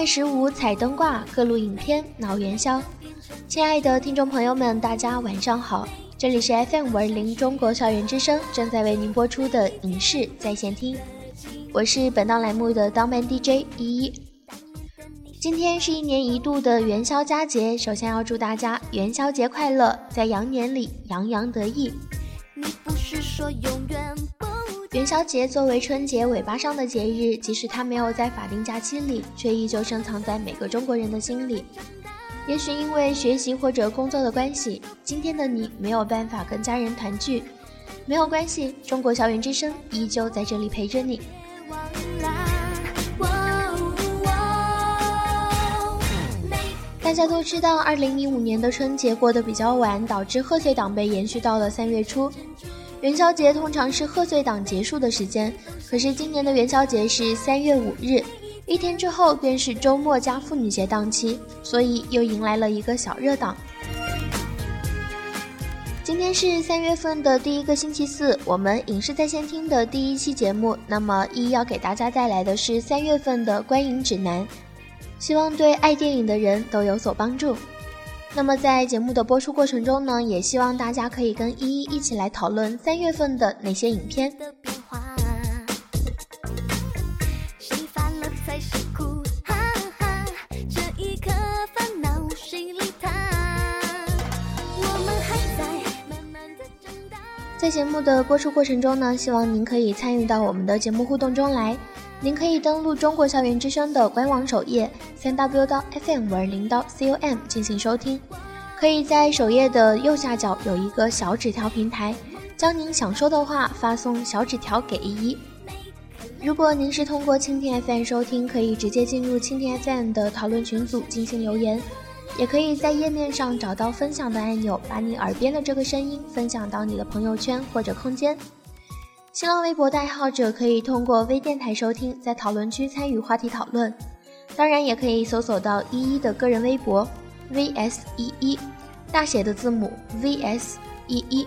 月十五彩灯挂，各路影片闹元宵。亲爱的听众朋友们，大家晚上好，这里是 FM 五二零中国校园之声正在为您播出的影视在线听，我是本档栏目的当班 DJ 依依。今天是一年一度的元宵佳节，首先要祝大家元宵节快乐，在羊年里洋洋得意。你不是说永远元宵节作为春节尾巴上的节日，即使它没有在法定假期里，却依旧深藏在每个中国人的心里。也许因为学习或者工作的关系，今天的你没有办法跟家人团聚，没有关系，中国校园之声依旧在这里陪着你。大家都知道，二零一五年的春节过得比较晚，导致贺岁档被延续到了三月初。元宵节通常是贺岁档结束的时间，可是今年的元宵节是三月五日，一天之后便是周末加妇女节档期，所以又迎来了一个小热档。今天是三月份的第一个星期四，我们影视在线听的第一期节目，那么一要给大家带来的是三月份的观影指南，希望对爱电影的人都有所帮助。那么在节目的播出过程中呢，也希望大家可以跟依依一起来讨论三月份的哪些影片。在节目的播出过程中呢，希望您可以参与到我们的节目互动中来。您可以登录中国校园之声的官网首页，三 w 到 fm 五二零到 com 进行收听。可以在首页的右下角有一个小纸条平台，将您想说的话发送小纸条给依依。如果您是通过蜻蜓 FM 收听，可以直接进入蜻蜓 FM 的讨论群组进行留言，也可以在页面上找到分享的按钮，把你耳边的这个声音分享到你的朋友圈或者空间。新浪微博的爱好者可以通过微电台收听，在讨论区参与话题讨论。当然，也可以搜索到依依的个人微博 vs 依依，大写的字母 vs 依依，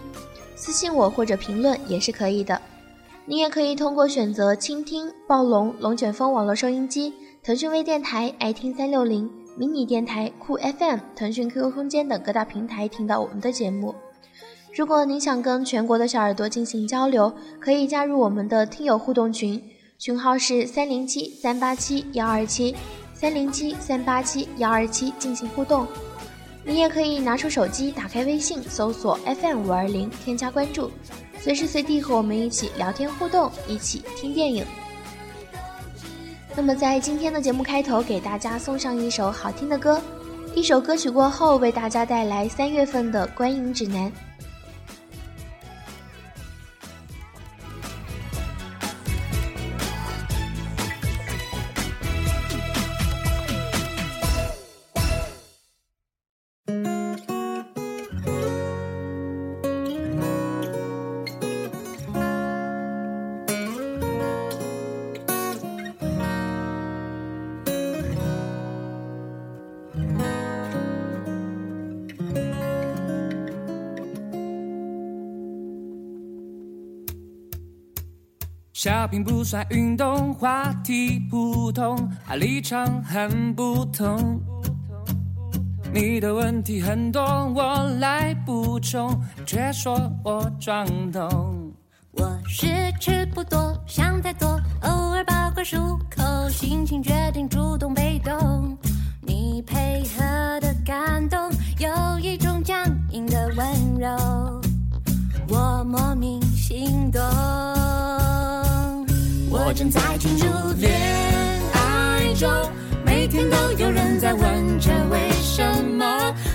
私信我或者评论也是可以的。你也可以通过选择倾听、暴龙、龙卷风网络收音机、腾讯微电台、爱听三六零、迷你电台、酷 FM、腾讯 QQ 空间等各大平台听到我们的节目。如果您想跟全国的小耳朵进行交流，可以加入我们的听友互动群，群号是三零七三八七幺二七三零七三八七幺二七进行互动。你也可以拿出手机，打开微信，搜索 FM 五二零，添加关注，随时随地和我们一起聊天互动，一起听电影。那么在今天的节目开头，给大家送上一首好听的歌，一首歌曲过后，为大家带来三月份的观影指南。小品不算运动，话题不同，立场很不同。你的问题很多，我来补充，却说我装懂。我是吃不多，想太多，偶尔八卦漱口，心情决定主动被动。你配合的感动，有一种僵硬的温柔，我莫名心动。正在进入恋爱中，每天都有人在问着为什么，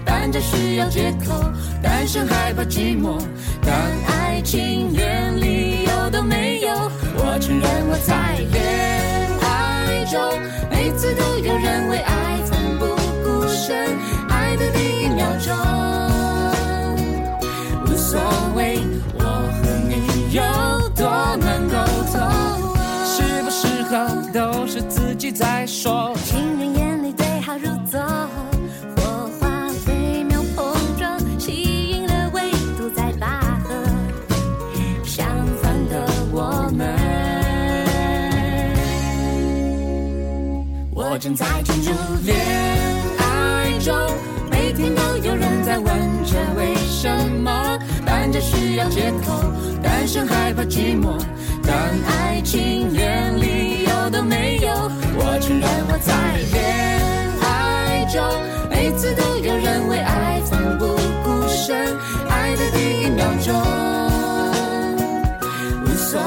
伴着需要借口，单身害怕寂寞，但爱情连理由都没有。我承认我在恋爱中，每次都有人为爱奋不顾身，己再说。情人眼里对号入座，火花飞秒碰撞，吸引了维度在拔河。相反的我们，我正在进入恋爱中，每天都有人在问着为什么，伴着需要借口，单身害怕寂寞，但爱情连理由都没有。我承认我在恋爱中，每次都有人为爱奋不顾身，爱的第一秒钟。无所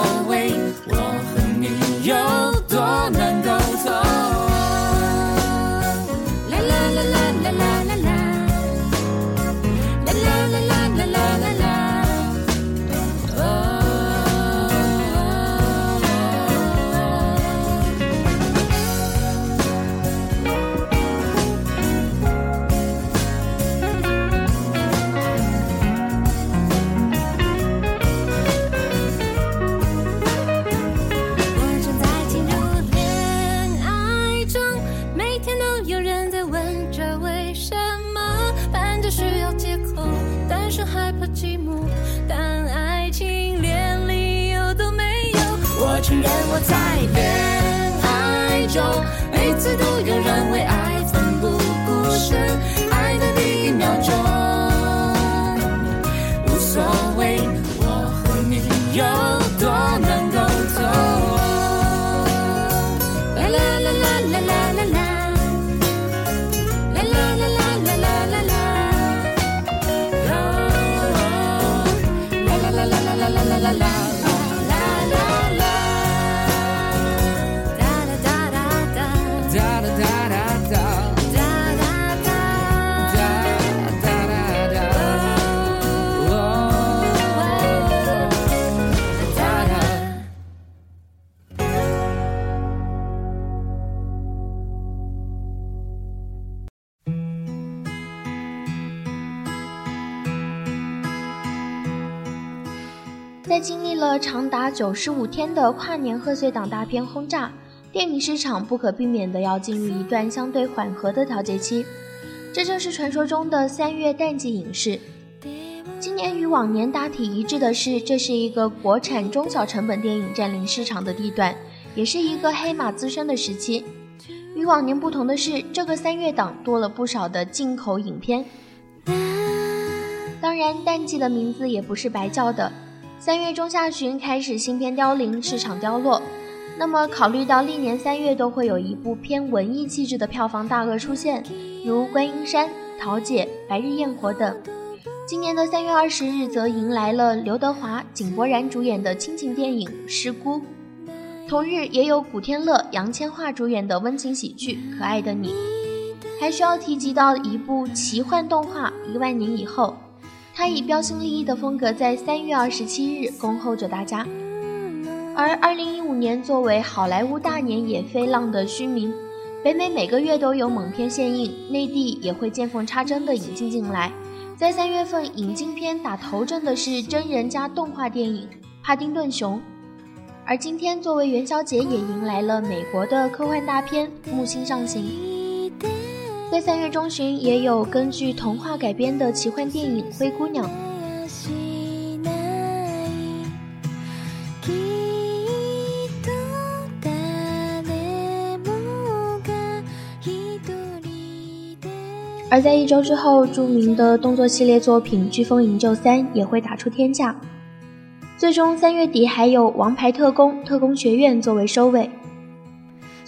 我在恋爱中每次都有人为爱奋不顾身爱的第一秒钟了长达九十五天的跨年贺岁档大片轰炸，电影市场不可避免的要进入一段相对缓和的调节期。这正是传说中的三月淡季影视。今年与往年大体一致的是，这是一个国产中小成本电影占领市场的地段，也是一个黑马滋生的时期。与往年不同的是，这个三月档多了不少的进口影片。当然，淡季的名字也不是白叫的。三月中下旬开始新片凋零，市场凋落。那么，考虑到历年三月都会有一部偏文艺气质的票房大鳄出现，如《观音山》《桃姐》《白日焰火》等，今年的三月二十日则迎来了刘德华、井柏然主演的亲情电影《师姑》，同日也有古天乐、杨千嬅主演的温情喜剧《可爱的你》，还需要提及到一部奇幻动画《一万年以后》。他以标新立异的风格，在三月二十七日恭候着大家。而二零一五年作为好莱坞大年也非浪的虚名，北美每个月都有猛片献映，内地也会见缝插针的引进进来。在三月份引进片打头阵的是真人加动画电影《帕丁顿熊》，而今天作为元宵节，也迎来了美国的科幻大片《木星上行》。在三月中旬，也有根据童话改编的奇幻电影《灰姑娘》。而在一周之后，著名的动作系列作品《飓风营救三》也会打出天价。最终，三月底还有《王牌特工：特工学院》作为收尾。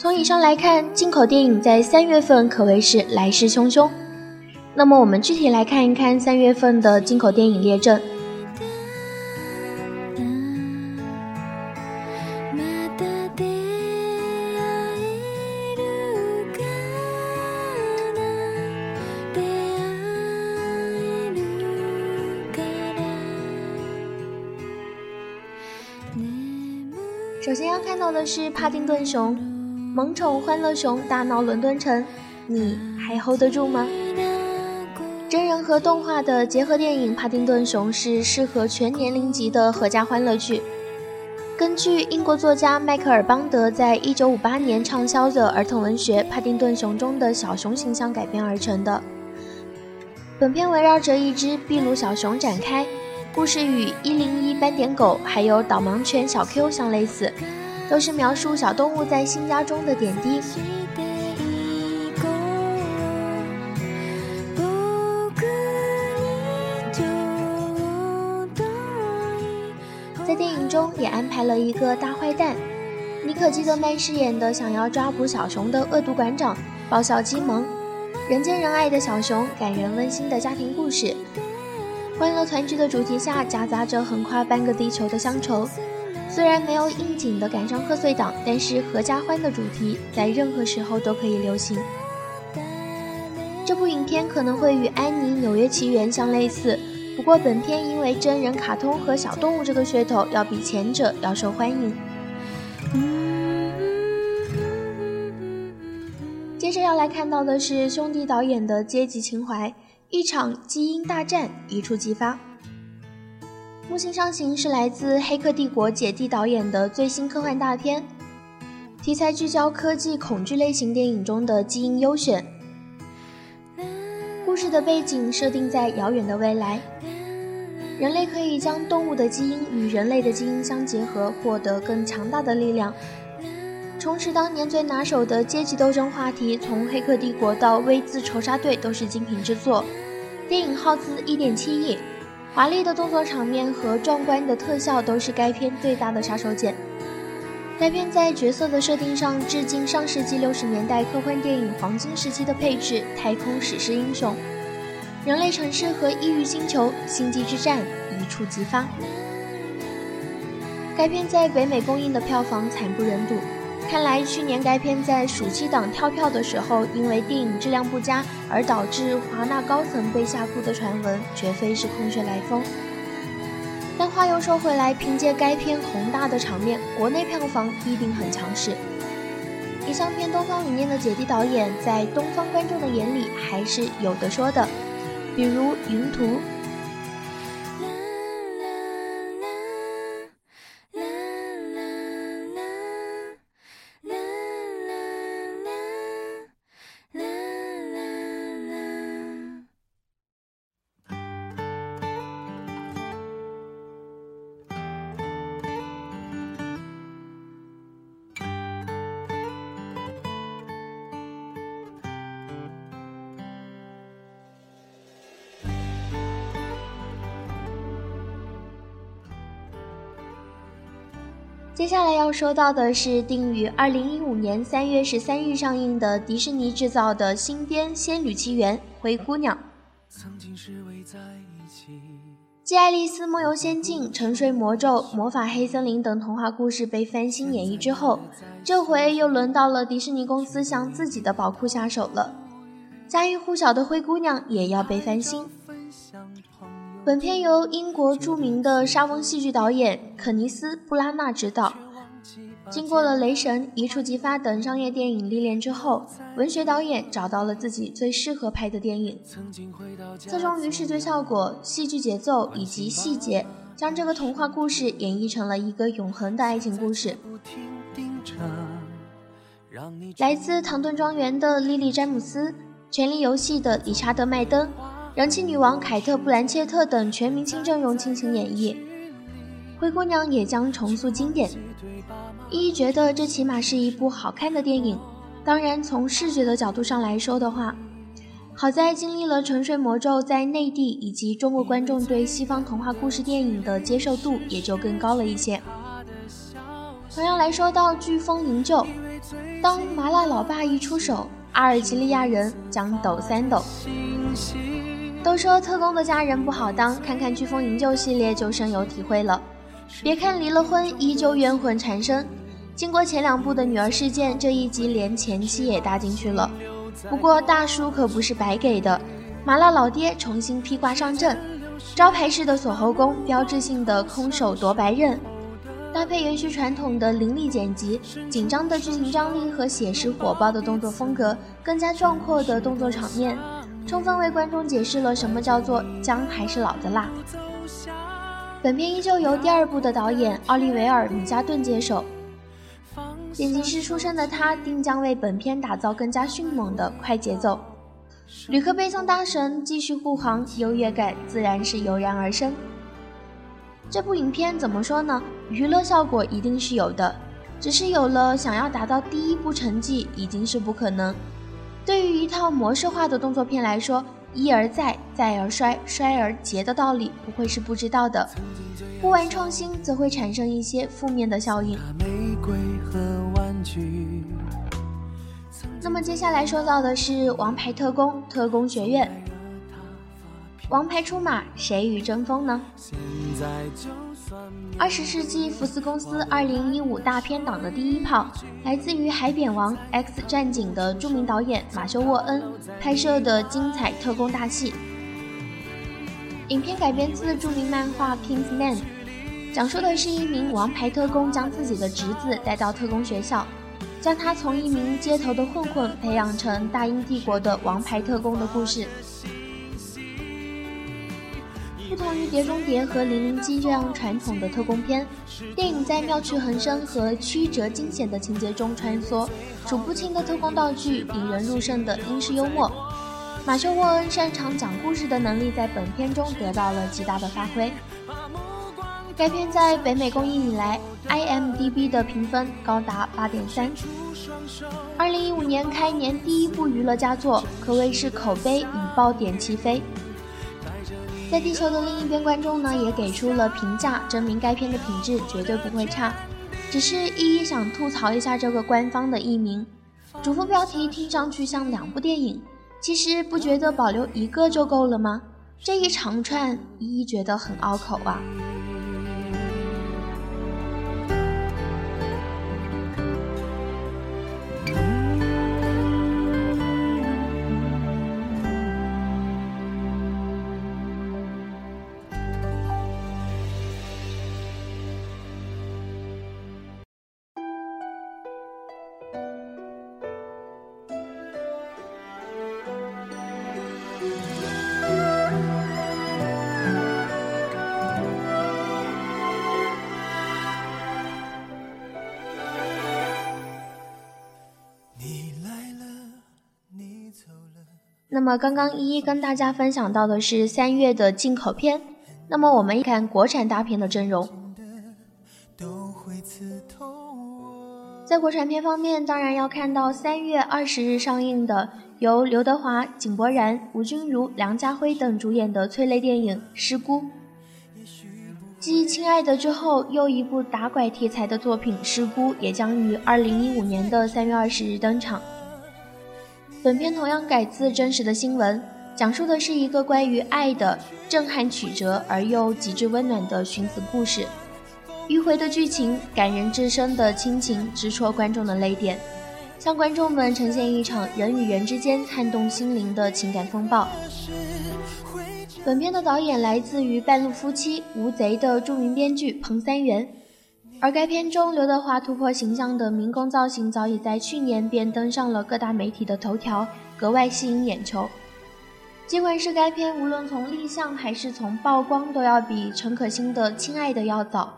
从以上来看，进口电影在三月份可谓是来势汹汹。那么，我们具体来看一看三月份的进口电影列阵。首先要看到的是《帕丁顿熊》。萌宠欢乐熊大闹伦敦城，你还 hold 得住吗？真人和动画的结合电影《帕丁顿熊》是适合全年龄级的合家欢乐剧。根据英国作家迈克尔·邦德在一九五八年畅销的儿童文学《帕丁顿熊》中的小熊形象改编而成的。本片围绕着一只秘鲁小熊展开，故事与一零一斑点狗还有导盲犬小 Q 相类似。都是描述小动物在新家中的点滴。在电影中也安排了一个大坏蛋，妮可基德曼饰演的想要抓捕小熊的恶毒馆长，爆笑激萌，人见人爱的小熊感人温馨的家庭故事，欢乐团聚的主题下夹杂着横跨半个地球的乡愁。虽然没有应景的赶上贺岁档，但是合家欢的主题在任何时候都可以流行。这部影片可能会与《安妮纽约奇缘》相类似，不过本片因为真人卡通和小动物这个噱头，要比前者要受欢迎。接着要来看到的是兄弟导演的阶级情怀，一场基因大战一触即发。木星上行是来自《黑客帝国》姐弟导演的最新科幻大片，题材聚焦科技恐惧类型电影中的基因优选。故事的背景设定在遥远的未来，人类可以将动物的基因与人类的基因相结合，获得更强大的力量。重拾当年最拿手的阶级斗争话题，从《黑客帝国》到《V 字仇杀队》都是精品之作。电影耗资一点七亿。华丽的动作场面和壮观的特效都是该片最大的杀手锏。该片在角色的设定上致敬上世纪六十年代科幻电影黄金时期的配置：太空史诗英雄、人类城市和异域星球、星际之战一触即发。该片在北美公映的票房惨不忍睹。看来去年该片在暑期档跳票的时候，因为电影质量不佳而导致华纳高层被下铺的传闻，绝非是空穴来风。但话又说回来，凭借该片宏大的场面，国内票房必定很强势。以上片东方理念的姐弟导演，在东方观众的眼里还是有的说的，比如《云图》。接下来要说到的是定于二零一五年三月十三日上映的迪士尼制造的新编《仙女奇缘》灰姑娘。曾经是为在一起继《爱丽丝梦游仙境》《沉睡魔咒》《魔法黑森林》等童话故事被翻新演绎之后，这回又轮到了迪士尼公司向自己的宝库下手了。家喻户晓的灰姑娘也要被翻新。本片由英国著名的莎翁戏剧导演肯尼斯·布拉纳执导。经过了《雷神》《一触即发》等商业电影历练之后，文学导演找到了自己最适合拍的电影，侧重于视觉效果、戏剧节奏以及细节，将这个童话故事演绎成了一个永恒的爱情故事。来自《唐顿庄园》的莉莉·詹姆斯，《权力游戏》的理查德·麦登。人气女王凯特·布兰切特等全明星阵容倾情演绎，《灰姑娘》也将重塑经典。依依觉得这起码是一部好看的电影。当然，从视觉的角度上来说的话，好在经历了《沉睡魔咒》在内地以及中国观众对西方童话故事电影的接受度也就更高了一些。同样来说到《飓风营救》，当麻辣老爸一出手，阿尔及利亚人将抖三抖。都说特工的家人不好当，看看《飓风营救》系列就深有体会了。别看离了婚，依旧冤魂缠身。经过前两部的女儿事件，这一集连前妻也搭进去了。不过大叔可不是白给的，麻辣老爹重新披挂上阵，招牌式的锁喉功，标志性的空手夺白刃，搭配延续传统的凌厉剪辑，紧张的剧情张力和写实火爆的动作风格，更加壮阔的动作场面。充分为观众解释了什么叫做姜还是老的辣。本片依旧由第二部的导演奥利维尔·米加顿接手，剪辑师出身的他定将为本片打造更加迅猛的快节奏。旅客背诵大神继续护航，优越感自然是油然而生。这部影片怎么说呢？娱乐效果一定是有的，只是有了想要达到第一部成绩已经是不可能。对于一套模式化的动作片来说，一而再，再而衰，衰而竭的道理不会是不知道的。不玩创新，则会产生一些负面的效应。那么接下来说到的是《王牌特工：特工学院》。王牌出马，谁与争锋呢？二十世纪福斯公司二零一五大片档的第一炮，来自于《海扁王》《X 战警》的著名导演马修·沃恩拍摄的精彩特工大戏。影片改编自著名漫画《King's Man》，讲述的是一名王牌特工将自己的侄子带到特工学校，将他从一名街头的混混培养成大英帝国的王牌特工的故事。不同于《碟中谍》和《零零七》这样传统的特工片，电影在妙趣横生和曲折惊险的情节中穿梭，数不清的特工道具，引人入胜的英式幽默。马修·沃恩擅长讲故事的能力在本片中得到了极大的发挥。该片在北美公映以来，IMDB 的评分高达八点三。二零一五年开年第一部娱乐佳作，可谓是口碑与爆点齐飞。在地球的另一边，观众呢也给出了评价，证明该片的品质绝对不会差。只是一一想吐槽一下这个官方的译名，主副标题听上去像两部电影，其实不觉得保留一个就够了吗？这一长串，一一觉得很拗口啊。那么刚刚一一跟大家分享到的是三月的进口片，那么我们一看国产大片的阵容，在国产片方面，当然要看到三月二十日上映的由刘德华、井柏然、吴君如、梁家辉等主演的催泪电影《失孤》。继《亲爱的》之后，又一部打拐题材的作品《失孤》也将于二零一五年的三月二十日登场。本片同样改自真实的新闻，讲述的是一个关于爱的震撼曲折而又极致温暖的寻死故事。迂回的剧情、感人至深的亲情，直戳观众的泪点，向观众们呈现一场人与人之间撼动心灵的情感风暴。本片的导演来自于《半路夫妻》《无贼》的著名编剧彭三元。而该片中刘德华突破形象的民工造型，早已在去年便登上了各大媒体的头条，格外吸引眼球。尽管是该片无论从立项还是从曝光，都要比陈可辛的《亲爱的》要早，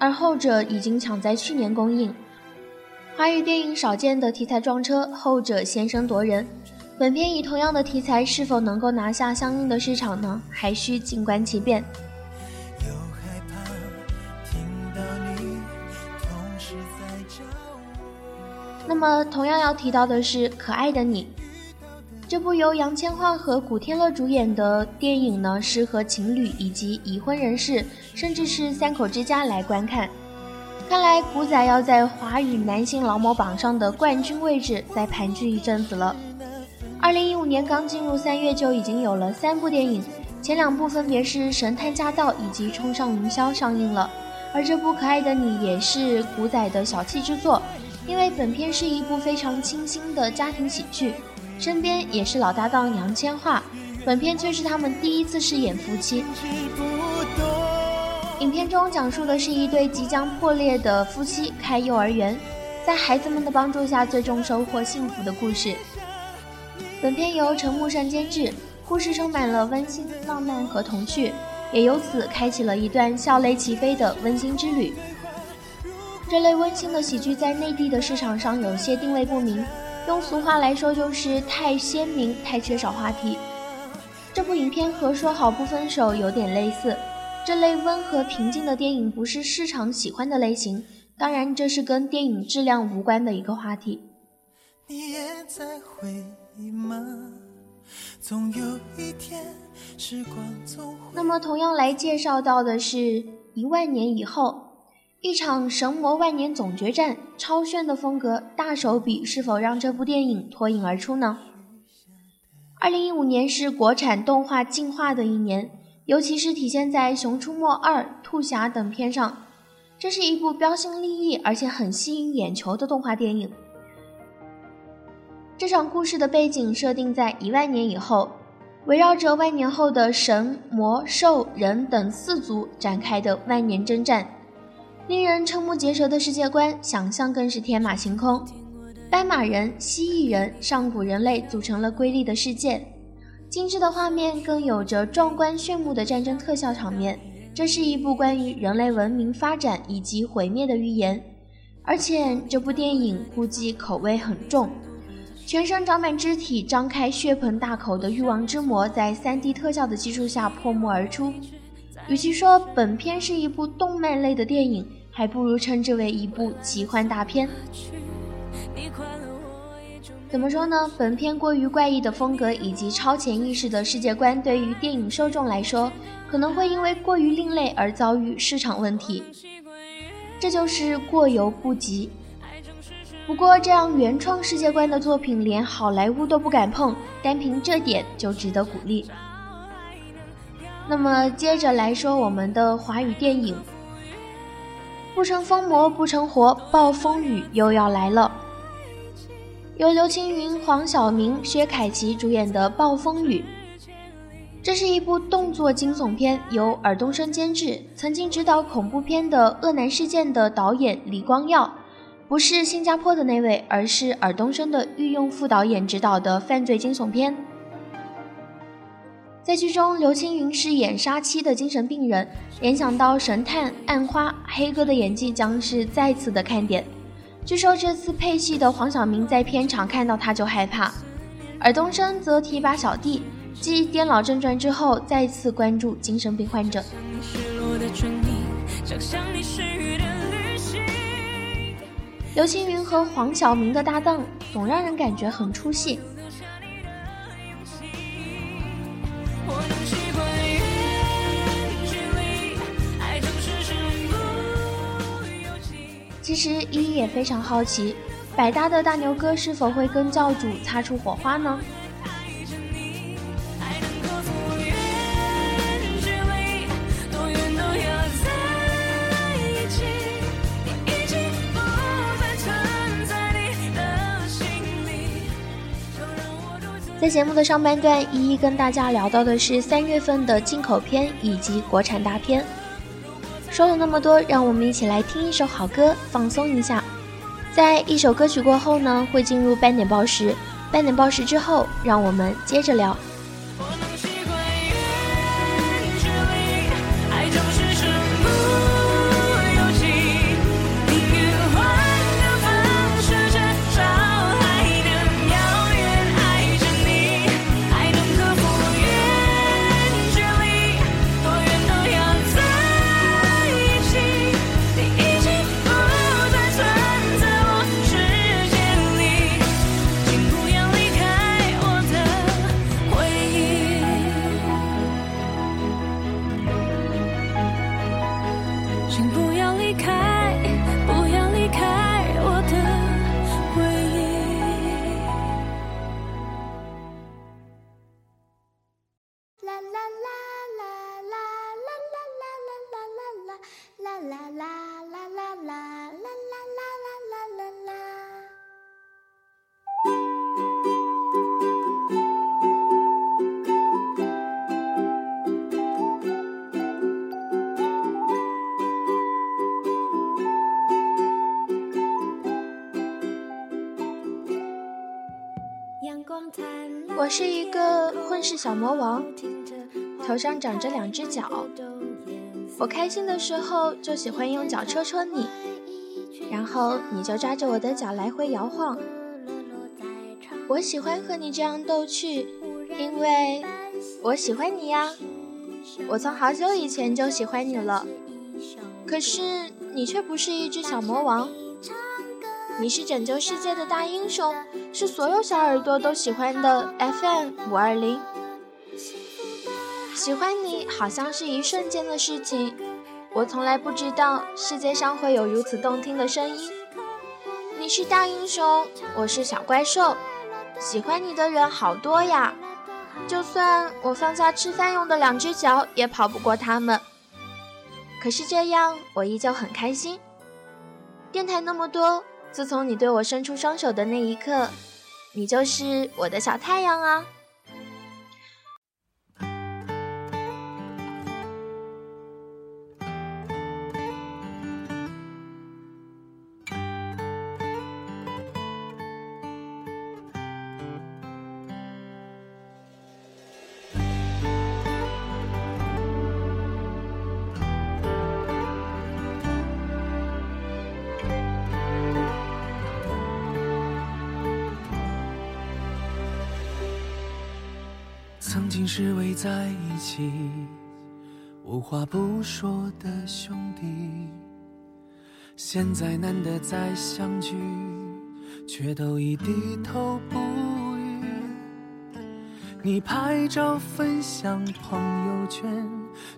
而后者已经抢在去年公映。华语电影少见的题材撞车，后者先声夺人。本片以同样的题材，是否能够拿下相应的市场呢？还需静观其变。那么，同样要提到的是《可爱的你》这部由杨千嬅和古天乐主演的电影呢，适合情侣以及已婚人士，甚至是三口之家来观看。看来古仔要在华语男性劳模榜上的冠军位置再盘踞一阵子了。二零一五年刚进入三月，就已经有了三部电影，前两部分别是《神探驾到》以及《冲上云霄》上映了，而这部《可爱的你》也是古仔的小气之作。因为本片是一部非常清新的家庭喜剧，身边也是老搭档杨千嬅，本片却是他们第一次饰演夫妻。影片中讲述的是一对即将破裂的夫妻开幼儿园，在孩子们的帮助下，最终收获幸福的故事。本片由陈木胜监制，故事充满了温馨、浪漫和童趣，也由此开启了一段笑泪齐飞的温馨之旅。这类温馨的喜剧在内地的市场上有些定位不明，用俗话来说就是太鲜明、太缺少话题。这部影片和《说好不分手》有点类似，这类温和平静的电影不是市场喜欢的类型，当然这是跟电影质量无关的一个话题。你也在回忆吗？总有一天时光那么同样来介绍到的是一万年以后，一场神魔万年总决战，超炫的风格，大手笔是否让这部电影脱颖而出呢？二零一五年是国产动画进化的一年，尤其是体现在《熊出没二》《兔侠》等片上，这是一部标新立异而且很吸引眼球的动画电影。这场故事的背景设定在一万年以后，围绕着万年后的神、魔、兽、人等四族展开的万年征战，令人瞠目结舌的世界观，想象更是天马行空。斑马人、蜥蜴人、上古人类组成了瑰丽的世界，精致的画面更有着壮观炫目的战争特效场面。这是一部关于人类文明发展以及毁灭的预言，而且这部电影估计口味很重。全身长满肢体、张开血盆大口的欲望之魔，在 3D 特效的基础下破幕而出。与其说本片是一部动漫类的电影，还不如称之为一部奇幻大片。怎么说呢？本片过于怪异的风格以及超前意识的世界观，对于电影受众来说，可能会因为过于另类而遭遇市场问题。这就是过犹不及。不过，这样原创世界观的作品，连好莱坞都不敢碰，单凭这点就值得鼓励。那么，接着来说我们的华语电影，《不成疯魔不成活》，暴风雨又要来了。由刘青云、黄晓明、薛凯琪主演的《暴风雨》，这是一部动作惊悚片，由尔冬升监制，曾经执导恐怖片的《恶男事件》的导演李光耀。不是新加坡的那位，而是尔冬升的御用副导演执导的犯罪惊悚片。在剧中，刘青云饰演杀妻的精神病人，联想到神探、暗花、黑哥的演技将是再次的看点。据说这次配戏的黄晓明在片场看到他就害怕，尔冬升则提拔小弟，继《颠老正传》之后再次关注精神病患者。刘青云和黄晓明的搭档总让人感觉很出戏。其实依依也非常好奇，百搭的大牛哥是否会跟教主擦出火花呢？在节目的上半段，一一跟大家聊到的是三月份的进口片以及国产大片。说了那么多，让我们一起来听一首好歌，放松一下。在一首歌曲过后呢，会进入半点报时。半点报时之后，让我们接着聊。我是一个混世小魔王，头上长着两只脚。我开心的时候就喜欢用脚戳戳你，然后你就抓着我的脚来回摇晃。我喜欢和你这样逗趣，因为我喜欢你呀。我从好久以前就喜欢你了，可是你却不是一只小魔王。你是拯救世界的大英雄，是所有小耳朵都喜欢的 FM 五二零。喜欢你好像是一瞬间的事情，我从来不知道世界上会有如此动听的声音。你是大英雄，我是小怪兽，喜欢你的人好多呀。就算我放下吃饭用的两只脚，也跑不过他们。可是这样，我依旧很开心。电台那么多，自从你对我伸出双手的那一刻，你就是我的小太阳啊。曾经是围在一起，无话不说的兄弟，现在难得再相聚，却都已低头不语。你拍照分享朋友圈，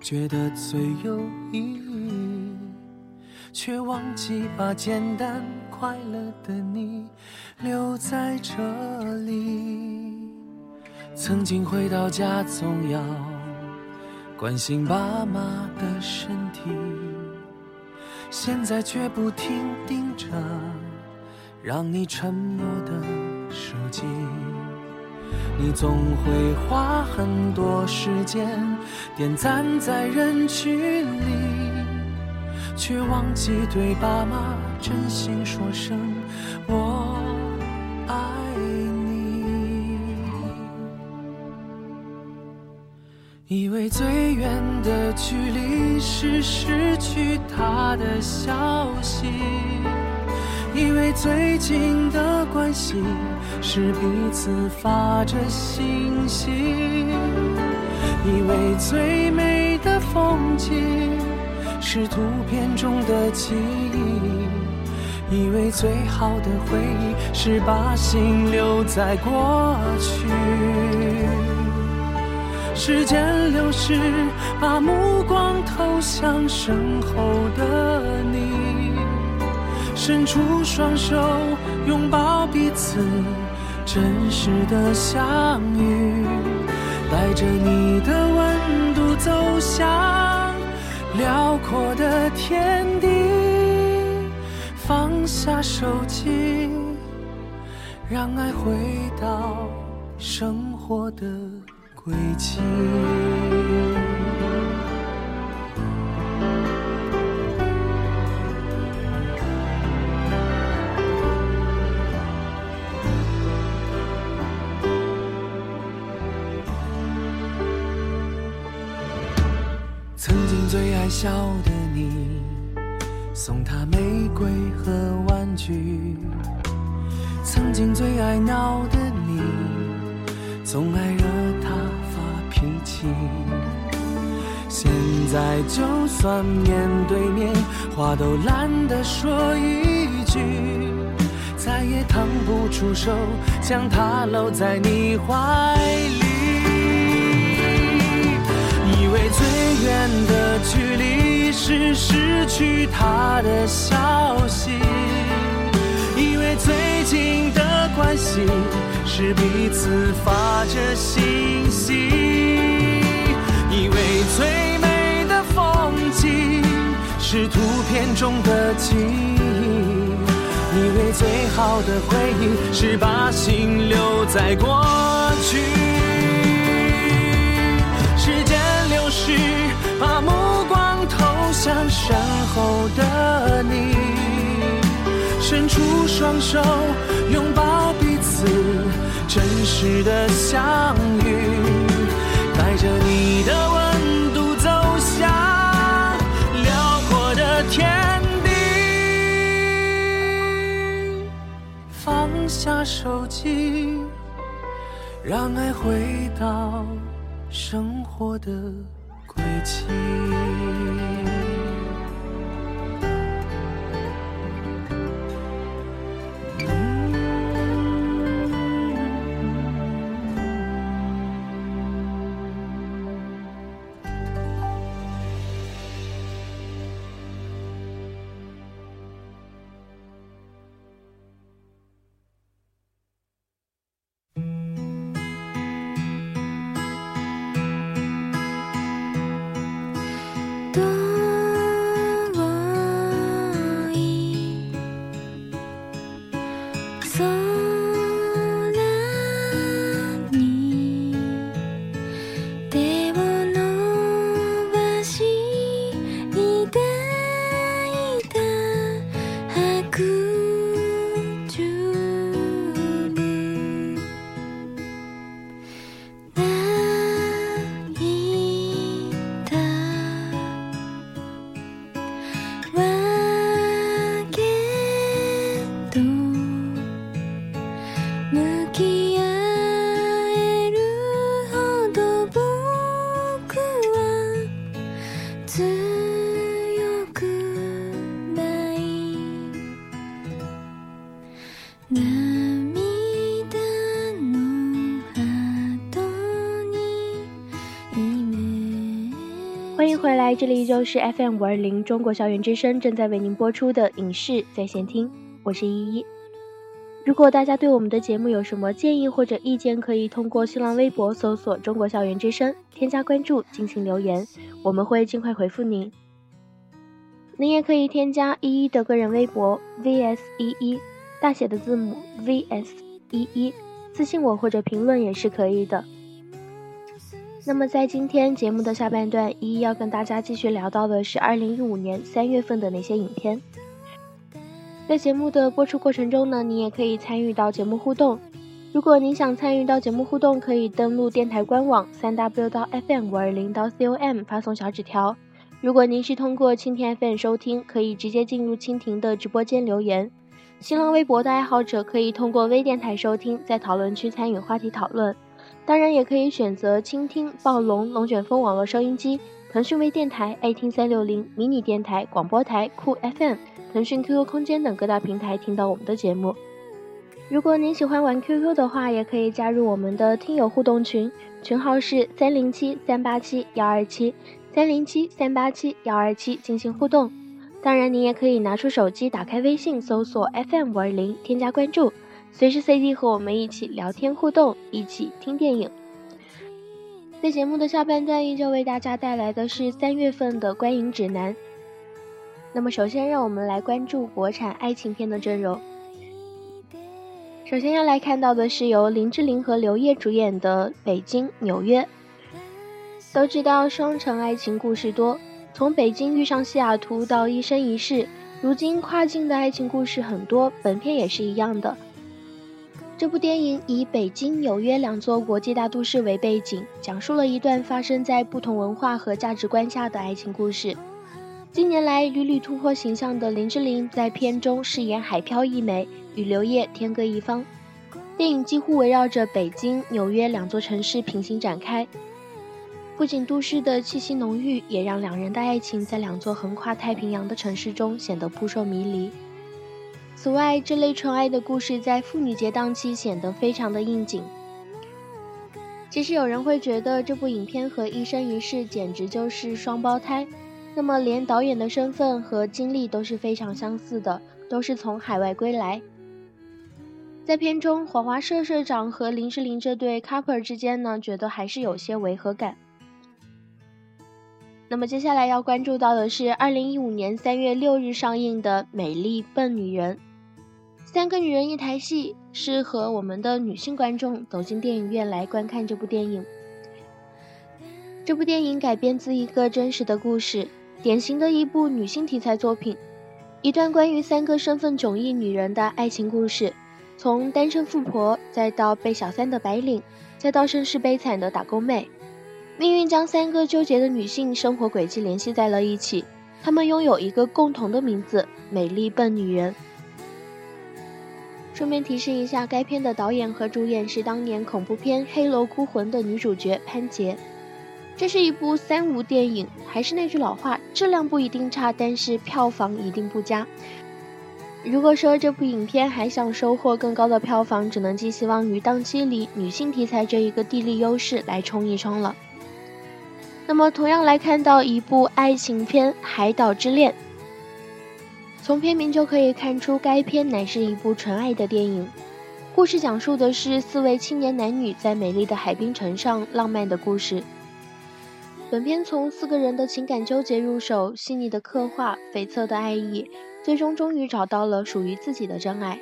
觉得最有意义，却忘记把简单快乐的你留在这里。曾经回到家总要关心爸妈的身体，现在却不停盯着让你沉默的手机。你总会花很多时间点赞在人群里，却忘记对爸妈真心说声以为最远的距离是失去他的消息，以为最近的关系是彼此发着信息，以为最美的风景是图片中的记忆，以为最好的回忆是把心留在过去。时间流逝，把目光投向身后的你，伸出双手拥抱彼此，真实的相遇，带着你的温度走向辽阔的天地，放下手机，让爱回到生活的。归期。曾经最爱笑的你，送他玫瑰和玩具；曾经最爱闹的你，总爱在就算面对面，话都懒得说一句，再也腾不出手将她搂在你怀里。以为最远的距离是失去他的消息，以为最近的关系。是彼此发着信息，是图片中的记忆，以为最好的回忆是把心留在过去。时间流逝，把目光投向身后的你，伸出双手拥抱彼此。真实的相遇，让爱回到生活的轨迹。欢迎回来，这里依旧是 FM 五二零中国校园之声正在为您播出的影视在线听，我是依依。如果大家对我们的节目有什么建议或者意见，可以通过新浪微博搜索“中国校园之声”，添加关注进行留言，我们会尽快回复您。您也可以添加依依的个人微博 vs 依依，大写的字母 vs 依依，私信我或者评论也是可以的。那么在今天节目的下半段，依依要跟大家继续聊到的是二零一五年三月份的那些影片。在节目的播出过程中呢，你也可以参与到节目互动。如果您想参与到节目互动，可以登录电台官网三 w 到 fm 五二零到 com 发送小纸条。如果您是通过蜻蜓 FM 收听，可以直接进入蜻蜓的直播间留言。新浪微博的爱好者可以通过微电台收听，在讨论区参与话题讨论。当然，也可以选择倾听、暴龙、龙卷风网络收音机、腾讯微电台、爱听三六零、迷你电台、广播台、酷 FM、腾讯 QQ 空间等各大平台听到我们的节目。如果您喜欢玩 QQ 的话，也可以加入我们的听友互动群，群号是三零七三八七幺二七三零七三八七幺二七进行互动。当然，您也可以拿出手机，打开微信，搜索 FM 五二零，添加关注。随时随地和我们一起聊天互动，一起听电影。在节目的下半段，依旧为大家带来的是三月份的观影指南。那么，首先让我们来关注国产爱情片的阵容。首先要来看到的是由林志玲和刘烨主演的《北京纽约》。都知道双城爱情故事多，从北京遇上西雅图到一生一世，如今跨境的爱情故事很多，本片也是一样的。这部电影以北京、纽约两座国际大都市为背景，讲述了一段发生在不同文化和价值观下的爱情故事。近年来屡屡突破形象的林志玲在片中饰演海漂一枚，与刘烨天各一方。电影几乎围绕着北京、纽约两座城市平行展开，不仅都市的气息浓郁，也让两人的爱情在两座横跨太平洋的城市中显得扑朔迷离。此外，这类纯爱的故事在妇女节档期显得非常的应景。其实有人会觉得这部影片和《一生一世》简直就是双胞胎，那么连导演的身份和经历都是非常相似的，都是从海外归来。在片中，华华社社长和林志玲这对 couple 之间呢，觉得还是有些违和感。那么接下来要关注到的是二零一五年三月六日上映的《美丽笨女人》。三个女人一台戏，适合我们的女性观众走进电影院来观看这部电影。这部电影改编自一个真实的故事，典型的一部女性题材作品，一段关于三个身份迥异女人的爱情故事，从单身富婆，再到被小三的白领，再到身世悲惨的打工妹，命运将三个纠结的女性生活轨迹联系在了一起，她们拥有一个共同的名字——美丽笨女人。顺便提示一下，该片的导演和主演是当年恐怖片《黑楼孤魂》的女主角潘洁。这是一部三无电影，还是那句老话，质量不一定差，但是票房一定不佳。如果说这部影片还想收获更高的票房，只能寄希望于档期里女性题材这一个地利优势来冲一冲了。那么，同样来看到一部爱情片《海岛之恋》。从片名就可以看出，该片乃是一部纯爱的电影。故事讲述的是四位青年男女在美丽的海滨城上浪漫的故事。本片从四个人的情感纠结入手，细腻的刻画，悱恻的爱意，最终终于找到了属于自己的真爱。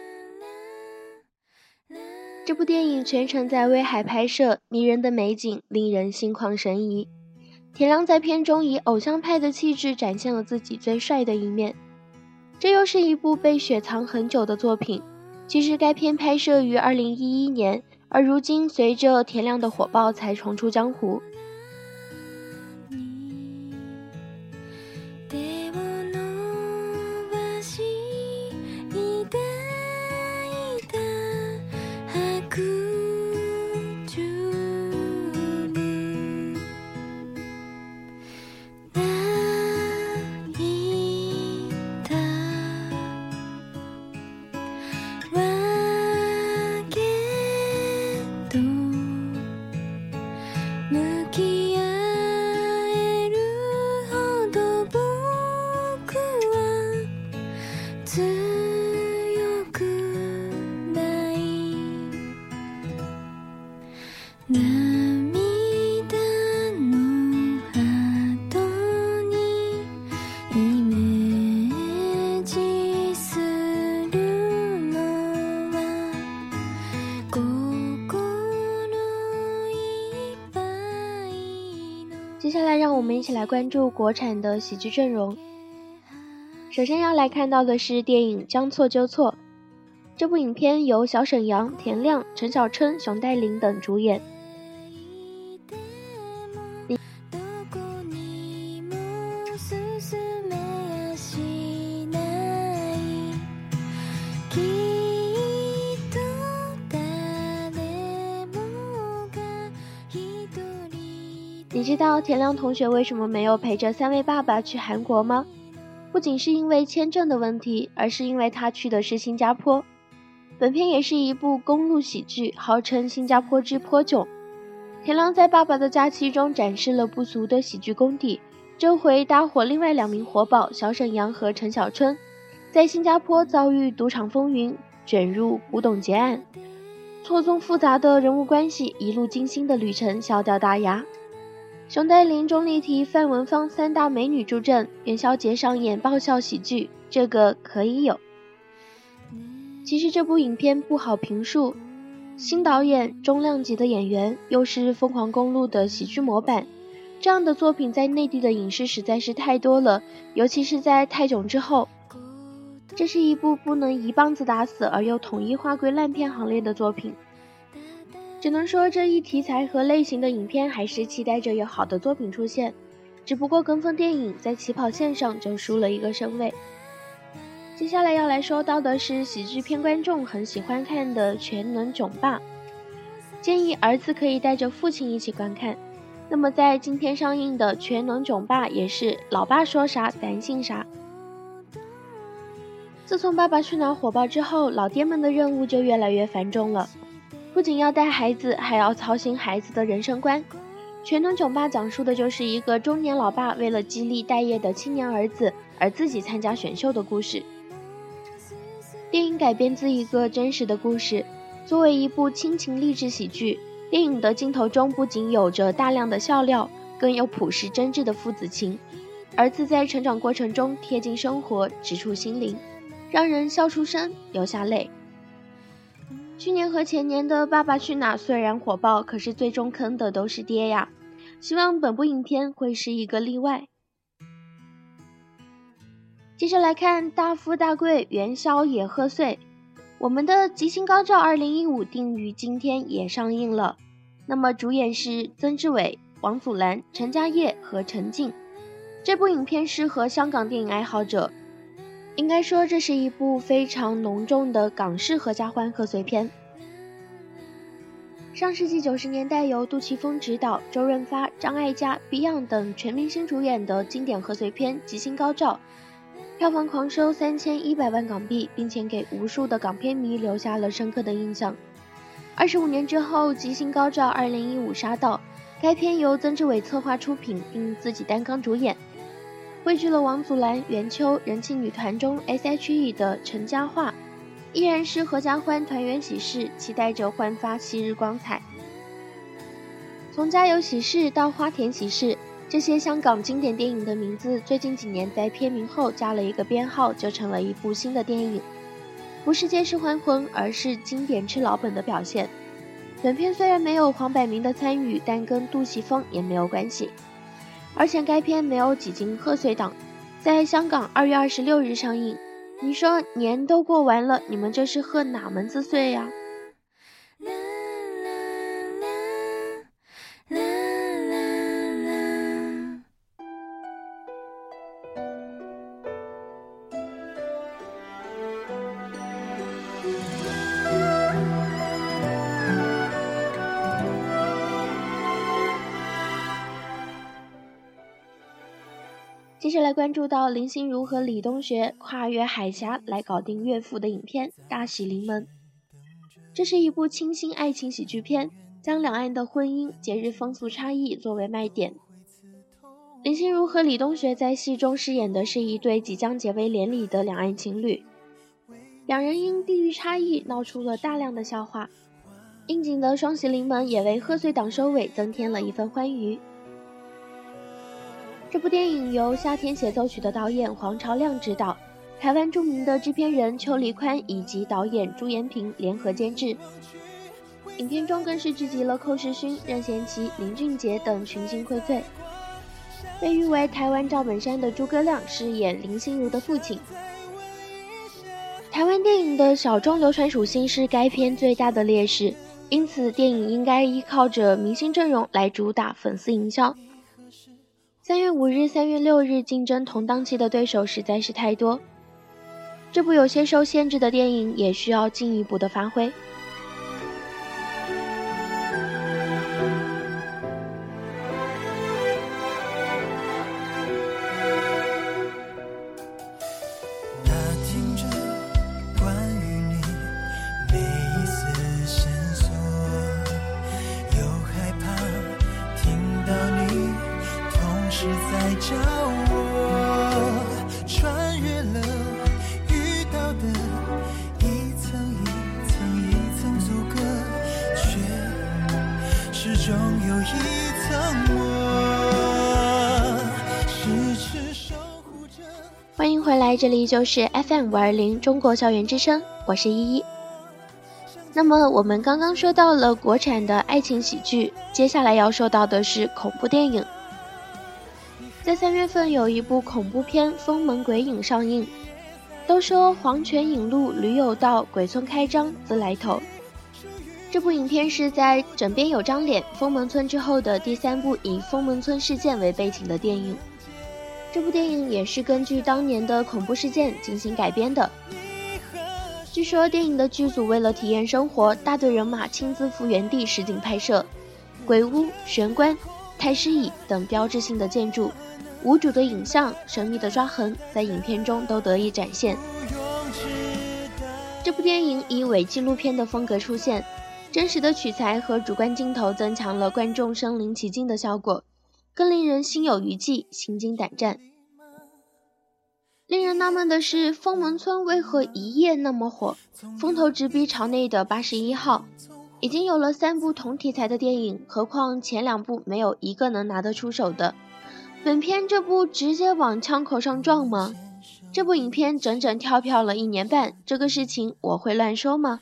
这部电影全程在威海拍摄，迷人的美景令人心旷神怡。田亮在片中以偶像派的气质展现了自己最帅的一面。这又是一部被雪藏很久的作品。其实该片拍摄于二零一一年，而如今随着田亮的火爆才重出江湖。来，关注国产的喜剧阵容。首先要来看到的是电影《将错就错》。这部影片由小沈阳、田亮、陈小春、熊黛林等主演。田亮同学为什么没有陪着三位爸爸去韩国吗？不仅是因为签证的问题，而是因为他去的是新加坡。本片也是一部公路喜剧，号称“新加坡之坡囧”。田亮在《爸爸的假期》中展示了不俗的喜剧功底，这回搭伙另外两名活宝小沈阳和陈小春，在新加坡遭遇赌场风云，卷入古董劫案，错综复杂的人物关系，一路惊心的旅程，笑掉大牙。熊黛林、钟丽缇、范文芳三大美女助阵，元宵节上演爆笑喜剧，这个可以有。其实这部影片不好评述，新导演、重量级的演员，又是《疯狂公路》的喜剧模板，这样的作品在内地的影视实在是太多了，尤其是在泰囧之后，这是一部不能一棒子打死而又统一划归烂片行列的作品。只能说这一题材和类型的影片还是期待着有好的作品出现，只不过跟风电影在起跑线上就输了一个身位。接下来要来说到的是喜剧片观众很喜欢看的《全能囧爸》，建议儿子可以带着父亲一起观看。那么在今天上映的《全能囧爸》也是老爸说啥咱信啥。自从《爸爸去哪儿》火爆之后，老爹们的任务就越来越繁重了。不仅要带孩子，还要操心孩子的人生观。《全能囧爸》讲述的就是一个中年老爸为了激励待业的青年儿子而自己参加选秀的故事。电影改编自一个真实的故事，作为一部亲情励志喜剧，电影的镜头中不仅有着大量的笑料，更有朴实真挚的父子情。儿子在成长过程中贴近生活，直触心灵，让人笑出声，流下泪。去年和前年的《爸爸去哪儿》虽然火爆，可是最终坑的都是爹呀。希望本部影片会是一个例外。接着来看《大富大贵元宵也贺岁》，我们的《吉星高照二零一五》定于今天也上映了。那么主演是曾志伟、王祖蓝、陈嘉烨和陈静。这部影片适合香港电影爱好者。应该说，这是一部非常浓重的港式合家欢贺岁片。上世纪九十年代由杜琪峰执导、周润发、张艾嘉、Beyond 等全明星主演的经典贺岁片《吉星高照》，票房狂收三千一百万港币，并且给无数的港片迷留下了深刻的印象。二十五年之后，《吉星高照二零一五》杀到，该片由曾志伟策划出品，并自己担纲主演。汇聚了王祖蓝、袁秋、人气女团中 S.H.E 的陈嘉桦，依然是合家欢团圆喜事，期待着焕发昔日光彩。从家有喜事到花田喜事，这些香港经典电影的名字，最近几年在片名后加了一个编号，就成了一部新的电影。不是借尸还魂，而是经典吃老本的表现。本片虽然没有黄百鸣的参与，但跟杜琪峰也没有关系。而且该片没有挤进贺岁档，在香港二月二十六日上映。你说年都过完了，你们这是贺哪门子岁呀？着来关注到林心如和李东学跨越海峡来搞定岳父的影片《大喜临门》。这是一部清新爱情喜剧片，将两岸的婚姻、节日风俗差异作为卖点。林心如和李东学在戏中饰演的是一对即将结为连理的两岸情侣，两人因地域差异闹出了大量的笑话。应景的双喜临门也为贺岁档收尾增添了一份欢愉。这部电影由《夏天协奏曲》的导演黄朝亮执导，台湾著名的制片人邱黎宽以及导演朱延平联合监制。影片中更是聚集了寇世勋、任贤齐、林俊杰等群星荟萃。被誉为台湾赵本山的诸葛亮饰演林心如的父亲。台湾电影的小众流传属性是该片最大的劣势，因此电影应该依靠着明星阵容来主打粉丝营销。三月五日、三月六日竞争同档期的对手实在是太多，这部有些受限制的电影也需要进一步的发挥。回来，这里依旧是 FM 五二零中国校园之声，我是依依。那么我们刚刚说到了国产的爱情喜剧，接下来要说到的是恐怖电影。在三月份有一部恐怖片《封门鬼影》上映，都说黄泉引路驴有道，鬼村开张自来头。这部影片是在《枕边有张脸》封门村之后的第三部以封门村事件为背景的电影。这部电影也是根据当年的恐怖事件进行改编的。据说电影的剧组为了体验生活，大队人马亲自赴原地实景拍摄，鬼屋、玄关、太师椅等标志性的建筑，无主的影像、神秘的抓痕，在影片中都得以展现。这部电影以伪纪录片的风格出现。真实的取材和主观镜头增强了观众身临其境的效果，更令人心有余悸、心惊胆战。令人纳闷的是，封门村为何一夜那么火？风头直逼朝内的八十一号，已经有了三部同题材的电影，何况前两部没有一个能拿得出手的。本片这部直接往枪口上撞吗？这部影片整整跳票了一年半，这个事情我会乱说吗？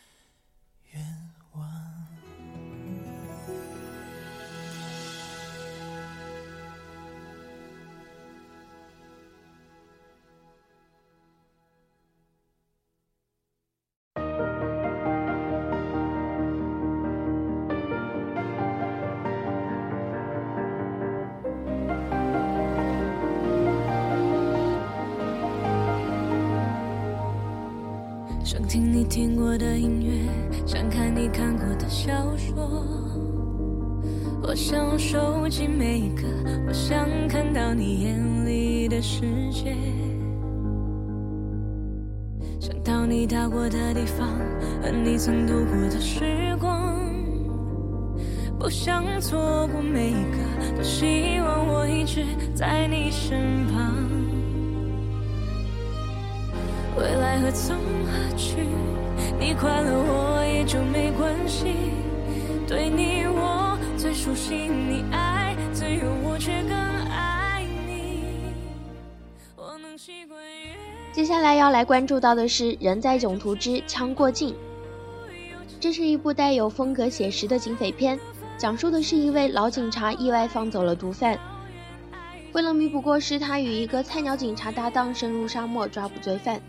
想听你听过的音乐，想看你看过的小说。我想收集每一个，我想看到你眼里的世界。想到你到过的地方，和你曾度过的时光。不想错过每一个，多希望我一直在你身旁。未来何从何去？你快乐我也就没关系。对你我最熟悉，你爱自由我却更爱。接下来要来关注到的是《人在囧途之枪过境》，这是一部带有风格写实的警匪片，讲述的是一位老警察意外放走了毒贩，为了弥补过失，他与一个菜鸟警察搭档深入沙漠抓捕罪犯。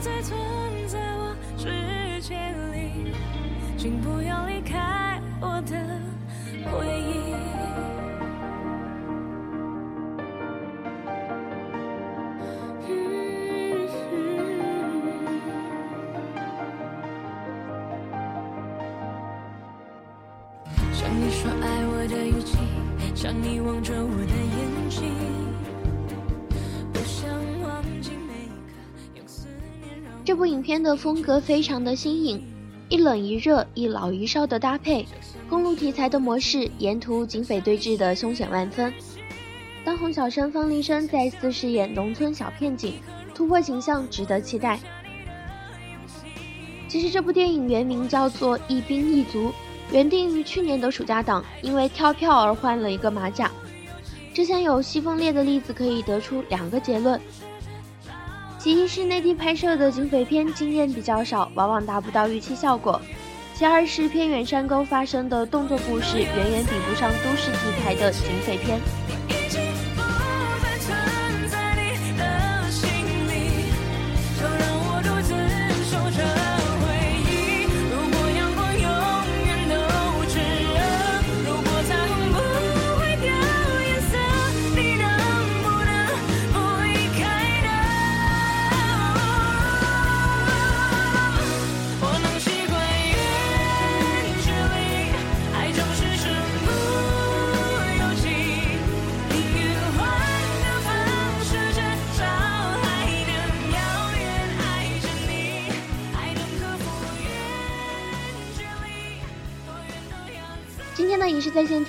存在我世界里请不要离开我的回忆。像你说爱我的语气，像你望着我的眼睛，这部影片的风格非常的新颖。一冷一热，一老一少的搭配，公路题材的模式，沿途警匪对峙的凶险万分。当红小生方力申再次饰演农村小片警，突破形象，值得期待。其实这部电影原名叫做《一兵一卒》，原定于去年的暑假档，因为跳票而换了一个马甲。之前有西风烈的例子，可以得出两个结论。其一是内地拍摄的警匪片经验比较少，往往达不到预期效果；其二是偏远山沟发生的动作故事，远远比不上都市题材的警匪片。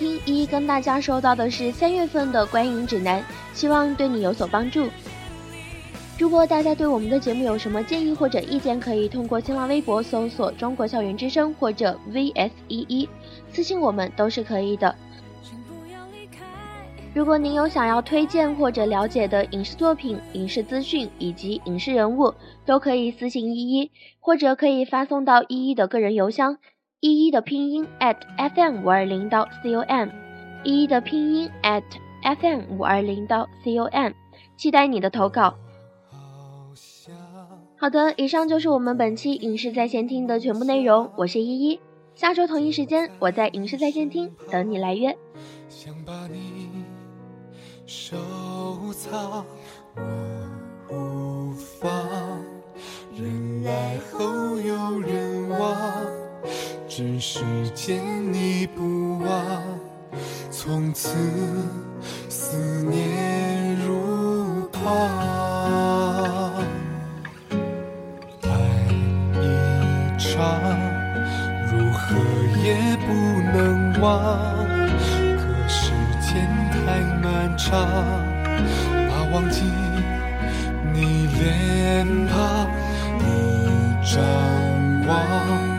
听一一跟大家说到的是三月份的观影指南，希望对你有所帮助。如果大家对我们的节目有什么建议或者意见，可以通过新浪微博搜索“中国校园之声”或者 VS 一一私信我们都是可以的。如果您有想要推荐或者了解的影视作品、影视资讯以及影视人物，都可以私信一一，或者可以发送到一一的个人邮箱。一一的拼音 at fm 五二零到 com，一一的拼音 at fm 五二零到 com，期待你的投稿。好的，以上就是我们本期影视在线听的全部内容。我是依依，下周同一时间我在影视在线听等你来约。想把你收藏，我无法，人来后有人往。只是见你不忘，从此思念如狂。爱一场，如何也不能忘。可时间太漫长，怕忘记你脸庞，你张望。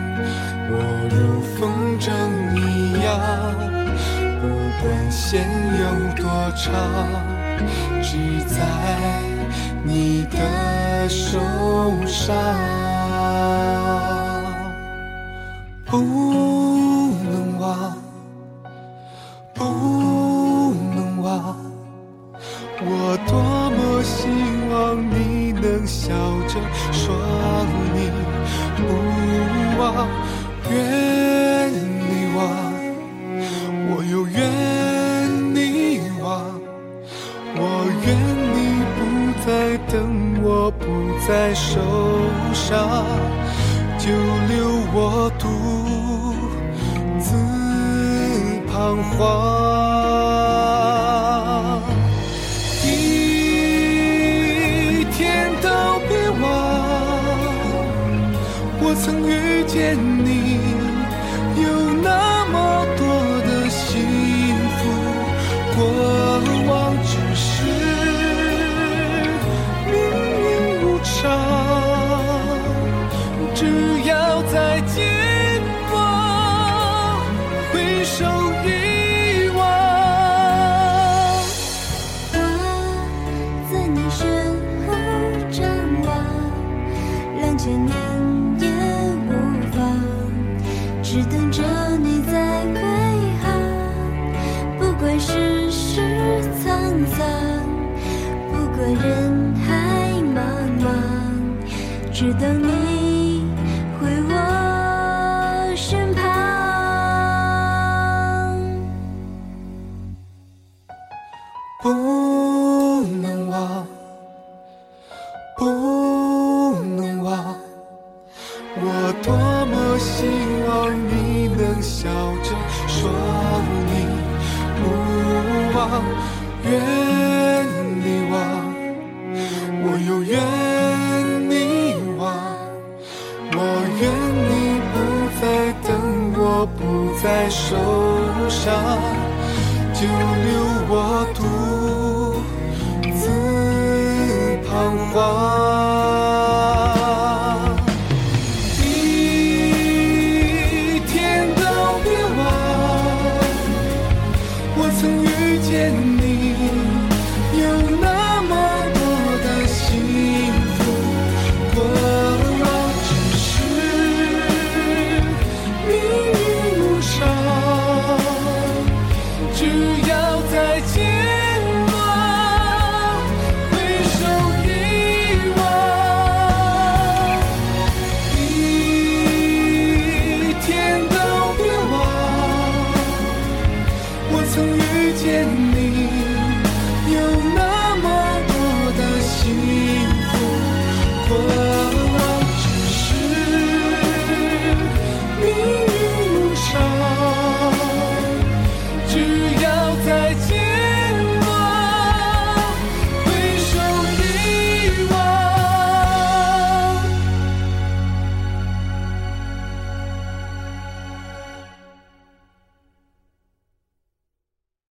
我如风筝一样，不管线有多长，只在你的手上。不能忘，不能忘，我多么希望你能笑着说你不忘。愿你忘，我又愿你忘。我愿你不再等我，不再受伤，就留我独自彷徨。一天都别忘，我曾遇见你。等你回我身旁，不能忘，不能忘。我多么希望你能笑着说你不忘，愿。受伤就留我